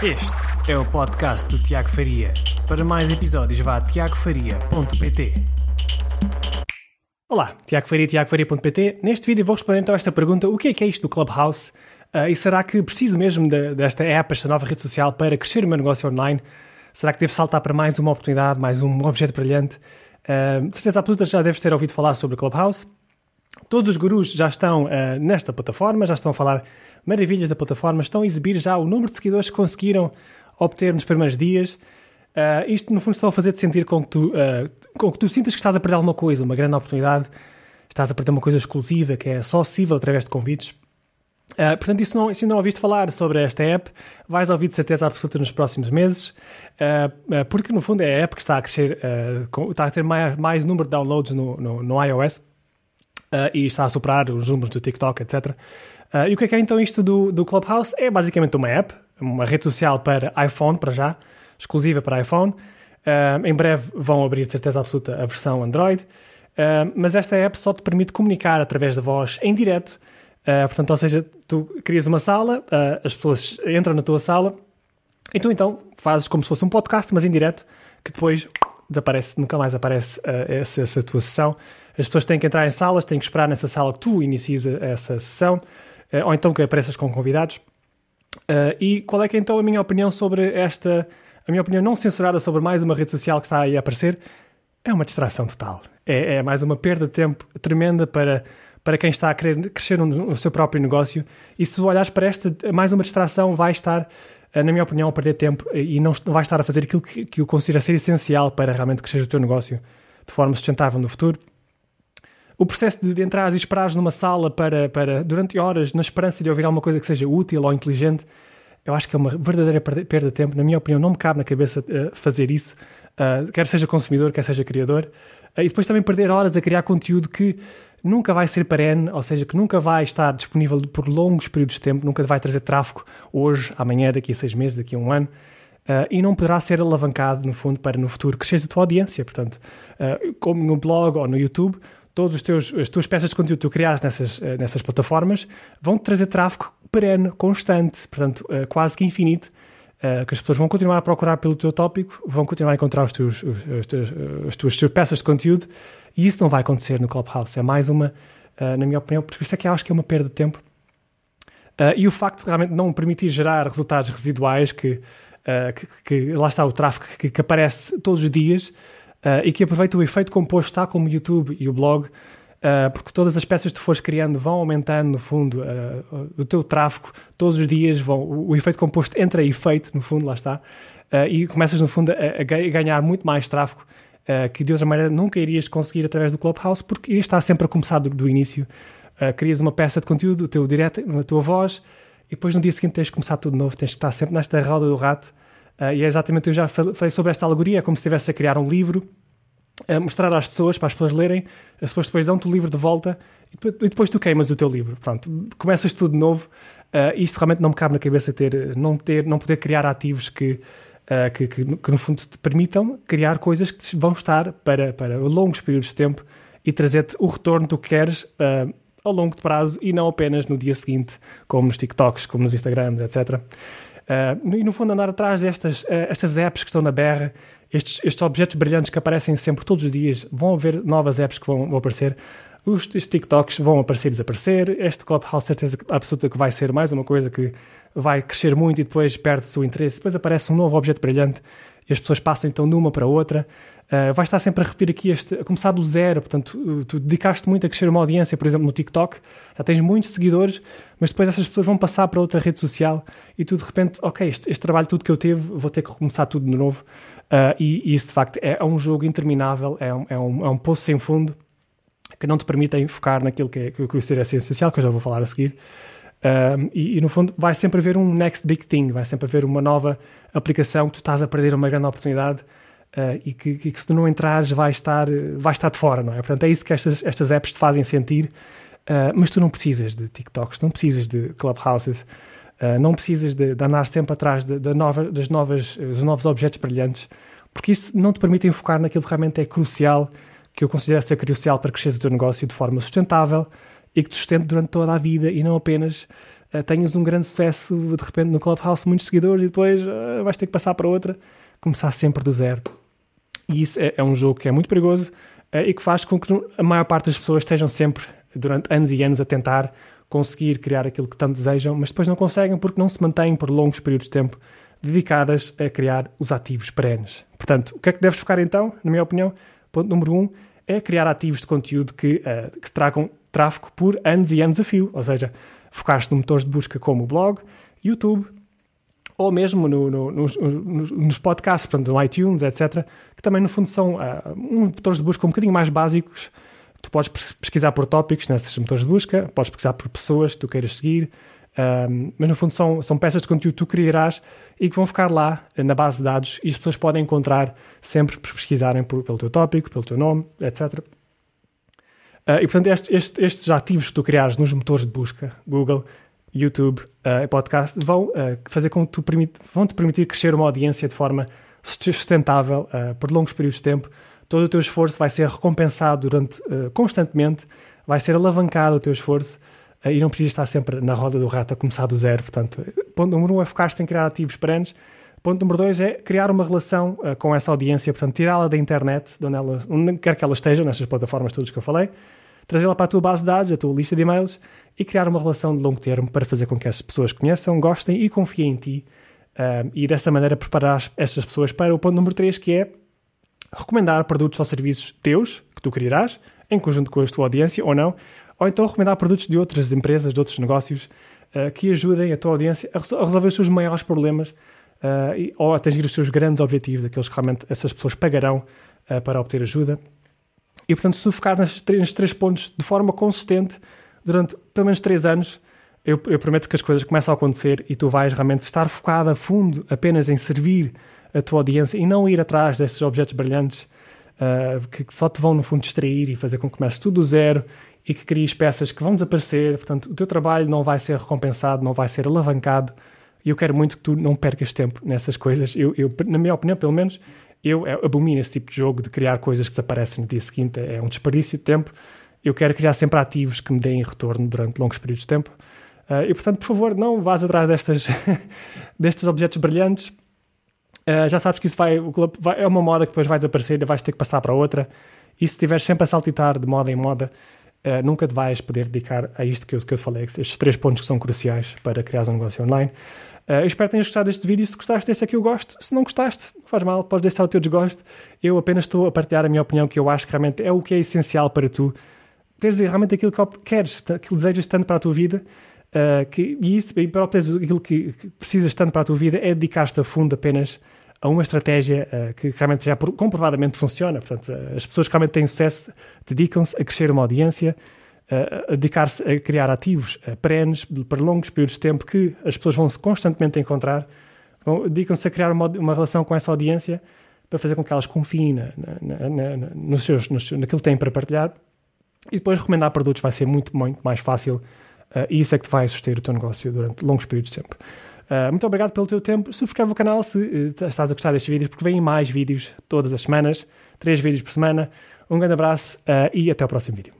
Este é o podcast do Tiago Faria. Para mais episódios, vá a tiagofaria.pt. Olá, Tiago Faria, tiagofaria.pt. Neste vídeo vou responder então a esta pergunta: o que é que é isto do Clubhouse? Uh, e será que preciso mesmo de, desta app, esta nova rede social, para crescer o meu negócio online? Será que devo saltar para mais uma oportunidade, mais um objeto brilhante? Uh, de certeza absoluta já deves ter ouvido falar sobre o Clubhouse. Todos os gurus já estão uh, nesta plataforma, já estão a falar maravilhas da plataforma, estão a exibir já o número de seguidores que conseguiram obter nos primeiros dias. Uh, isto, no fundo, está a fazer-te sentir com que, tu, uh, com que tu sintas que estás a perder alguma coisa, uma grande oportunidade, estás a perder uma coisa exclusiva que é só acessível através de convites. Uh, portanto, se não, se não ouviste falar sobre esta app, vais ouvir de certeza absoluta nos próximos meses, uh, uh, porque no fundo é a app que está a crescer, com, está a ter mais, mais número de downloads no, no, no iOS e está a superar os números do TikTok, etc. e o que é que é então isto do, do Clubhouse? É basicamente uma app, uma rede social para iPhone, para já, exclusiva para iPhone. em breve vão abrir de certeza absoluta a versão Android, mas esta app só te permite comunicar através da voz em direto Uh, portanto, ou seja, tu crias uma sala, uh, as pessoas entram na tua sala e tu então fazes como se fosse um podcast, mas em direto, que depois desaparece, nunca mais aparece uh, essa, essa, tua sessão. As pessoas têm que entrar em salas, têm que esperar nessa sala que tu inicies essa sessão, ou então que apareças com convidados. e qual é que é então a minha opinião sobre esta, a minha opinião não censurada sobre mais uma rede social que está aí a aparecer? É uma distração total. É, é mais uma perda de tempo tremenda para para quem está a querer crescer no, seu próprio negócio. E se olhares para esta, mais uma distração vai estar, eh, na minha opinião, a perder tempo e não vai estar a fazer aquilo que, que eu considero ser essencial para realmente crescer o teu negócio de forma sustentável no futuro. O processo de, entrar e esperares numa sala para, para, durante horas, na esperança de ouvir alguma coisa que seja útil ou inteligente, eu acho que é uma verdadeira perda de tempo. Na minha opinião, não me cabe na cabeça uh, fazer isso, uh, quer seja consumidor, quer seja criador. Uh, e depois também perder horas a criar conteúdo que nunca vai ser perene, ou seja, que nunca vai estar disponível por longos períodos de tempo, nunca vai trazer tráfego hoje, amanhã, daqui a seis meses, daqui a um ano, uh, e não poderá ser alavancado, no fundo, para no futuro crescer a tua audiência. Portanto, uh, como no blog ou no YouTube, todas as tuas peças de conteúdo que tu criaste nessas, uh, nessas plataformas vão-te trazer tráfego perene, constante, portanto, quase que infinito, Uh, que as pessoas vão continuar a procurar pelo teu tópico, vão continuar a encontrar os teus, os, os, teus, as tuas peças de conteúdo e isso não vai acontecer no Clubhouse. É mais uma, na minha opinião, por isso é que acho que é uma perda de tempo. E o facto de realmente não permitir gerar resultados residuais, que, que, que, lá está o tráfego que, que aparece todos os dias e que aproveita o efeito composto, está como o YouTube e o blog, porque todas as peças que tu fores criando vão aumentando, no fundo, o teu tráfego todos os dias, vão, o, o, efeito composto entra efeito, no fundo, lá está, e começas, no fundo, a, a ganhar muito mais tráfego uh, que de outra maneira nunca irias conseguir através do Clubhouse, porque irias estar sempre a começar do, do início. Uh, crias uma peça de conteúdo, o teu direto, a tua voz, e depois no dia seguinte tens de começar tudo de novo, tens de estar sempre nesta roda do rato. Uh, e é exatamente, eu já falei sobre esta alegoria, é como se estivesse a criar um livro, a mostrar às pessoas, para as pessoas lerem, as pessoas depois dão-te o livro de volta e depois tu queimas o teu livro. Pronto, começas tudo de novo. Uh, isto realmente não me cabe na cabeça ter, não, ter, não poder criar ativos que uh, que, que, que, no fundo te permitam criar coisas que vão estar para, para longos períodos de tempo e trazer-te o retorno que tu queres uh, ao longo prazo e não apenas no dia seguinte, como nos TikToks, como nos Instagrams, etc. Uh, e no fundo andar atrás destas estas apps que estão na berra, estes, estes objetos brilhantes que aparecem sempre todos os dias, vão haver novas apps que vão, vão aparecer, os, os TikToks vão aparecer e desaparecer, este Clubhouse certeza absoluta que vai ser mais uma coisa que vai crescer muito e depois perde-se o interesse, depois aparece um novo objeto brilhante e as pessoas passam então de uma para outra. Uh, vais estar sempre a repetir aqui este, a começar do zero, portanto, tu dedicaste muito a crescer uma audiência, por exemplo, no TikTok, já tens muitos seguidores, mas depois essas pessoas vão passar para outra rede social e tu de repente, ok, este, este trabalho tudo que eu teve, vou ter que começar tudo de novo. Uh, e, e, isso de facto é, é um jogo interminável, é um, é, um, é um poço sem fundo que não te permite focar naquilo que, é, que eu considero a ciência social, que eu já vou falar a seguir. Um, e, e, no fundo vai sempre haver um next big thing, vai sempre haver uma nova aplicação que tu estás a perder uma grande oportunidade uh, e que, que, se tu não entrares vai estar, vai estar de fora, não é? Portanto, é isso que estas, estas apps te fazem sentir, uh, mas tu não precisas de TikToks, não precisas de Clubhouses, uh, não precisas de, de, andar sempre atrás de, de nova, das novas, dos novos objetos brilhantes, porque isso não te permite focar naquilo que realmente é crucial, que eu considero ser crucial para crescer o teu negócio de forma sustentável, e que te sustente durante toda a vida e não apenas uh, tenhas um grande sucesso de repente no Clubhouse, muitos seguidores e depois uh, vais ter que passar para outra, começar sempre do zero. E isso é, é um jogo que é muito perigoso uh, e que faz com que a maior parte das pessoas estejam sempre, durante anos e anos, a tentar conseguir criar aquilo que tanto desejam, mas depois não conseguem porque não se mantêm por longos períodos de tempo dedicadas a criar os ativos perenes. Portanto, o que é que deves focar então, na minha opinião? Ponto número um é criar ativos de conteúdo que, uh, que tragam tráfego por anos e anos a fio, ou seja, focaste no motores de busca como o blog, YouTube, ou mesmo no, no, nos, nos, podcasts, portanto, no iTunes, etc., que também, no fundo, são uh, motores de busca um bocadinho mais básicos. Tu podes pesquisar por tópicos nesses motores de busca, podes pesquisar por pessoas que tu queiras seguir, um, mas no fundo são, são peças de conteúdo que tu criarás e que vão ficar lá na base de dados e as pessoas podem encontrar sempre por pesquisarem por, pelo teu tópico, pelo teu nome, etc. Uh, ah, e portanto, estes, estes, estes, ativos que tu criares nos motores de busca, Google, YouTube uh, e podcast, vão uh, fazer com que tu vão te permitir crescer uma audiência de forma sustentável por longos períodos de tempo. Todo o teu esforço vai ser recompensado durante constantemente, vai ser alavancado o teu esforço e não precisas estar sempre na roda do rato a começar do zero. Portanto, ponto número um é focar-te em criar ativos perenes. Ponto número dois é criar uma relação uh, com essa audiência, portanto, tirá-la da internet, de onde, ela, onde quer que ela esteja, nestas plataformas todas que eu falei, trazê-la para a tua base de dados, a tua lista de e-mails e criar uma relação de longo termo para fazer com que as pessoas conheçam, gostem e confiem em ti uh, e dessa maneira preparar essas pessoas para o ponto número três, que é recomendar produtos ou serviços teus, que tu criarás, em conjunto com a tua audiência ou não, ou então recomendar produtos de outras empresas, de outros negócios, uh, que ajudem a tua audiência a, resolver os seus maiores problemas uh, e, ou a atingir os seus grandes objetivos, aqueles que realmente essas pessoas pagarão uh, para obter ajuda. E, portanto, se tu focar nestes três, três pontos de forma consistente durante pelo menos três anos, eu, eu, prometo que as coisas começam a acontecer e tu vais realmente estar focado a fundo apenas em servir a tua audiência e não ir atrás destes objetos brilhantes uh, que só te vão, no fundo, distrair e fazer com que comeces tudo do zero e que cries peças que vão desaparecer. Portanto, o teu trabalho não vai ser recompensado, não vai ser alavancado. E eu quero muito que tu não percas tempo nessas coisas. Eu, eu na minha opinião, pelo menos, eu abomino esse tipo de jogo de criar coisas que desaparecem no dia seguinte. É um desperdício de tempo. Eu quero criar sempre ativos que me deem retorno durante longos períodos de tempo. Uh, e, portanto, por favor, não vás atrás destas, destes objetos brilhantes. Uh, já sabes que isso vai, vai, é uma moda que depois vai desaparecer e vais ter que passar para outra. E se estiveres sempre a saltitar de moda em moda, uh, nunca te vais poder dedicar a isto que eu, que eu falei, estes três pontos que são cruciais para criar um negócio online. Uh, eu espero que tenhas gostado deste vídeo. Se gostaste deste aqui, eu gosto. Se não gostaste, faz mal, podes deixar o teu desgosto. Eu apenas estou a partilhar a minha opinião, que eu acho que realmente é o que é essencial para tu teres realmente aquilo que queres, aquilo que desejas tanto para a tua vida. Uh, que, e isso, e para obteres aquilo que, que precisas tanto para a tua vida, é dedicar-te a fundo apenas a uma estratégia uh, que realmente já comprovadamente funciona. Portanto, as pessoas que realmente têm sucesso dedicam-se a crescer uma audiência, a dedicar-se a criar ativos perenes para longos períodos de tempo que as pessoas vão se constantemente encontrar, dedicam-se a criar uma, uma, relação com essa audiência para fazer com que elas confiem na, na, na, nos seus, nos, naquilo que têm para partilhar e depois recomendar produtos vai ser muito, muito mais fácil e isso é que vai suster o teu negócio durante longos períodos de tempo. Uh, muito obrigado pelo teu tempo. Subscreve o canal se uh, estás a gostar destes vídeos, porque vêm mais vídeos todas as semanas, três vídeos por semana. Um grande abraço uh, e até o próximo vídeo.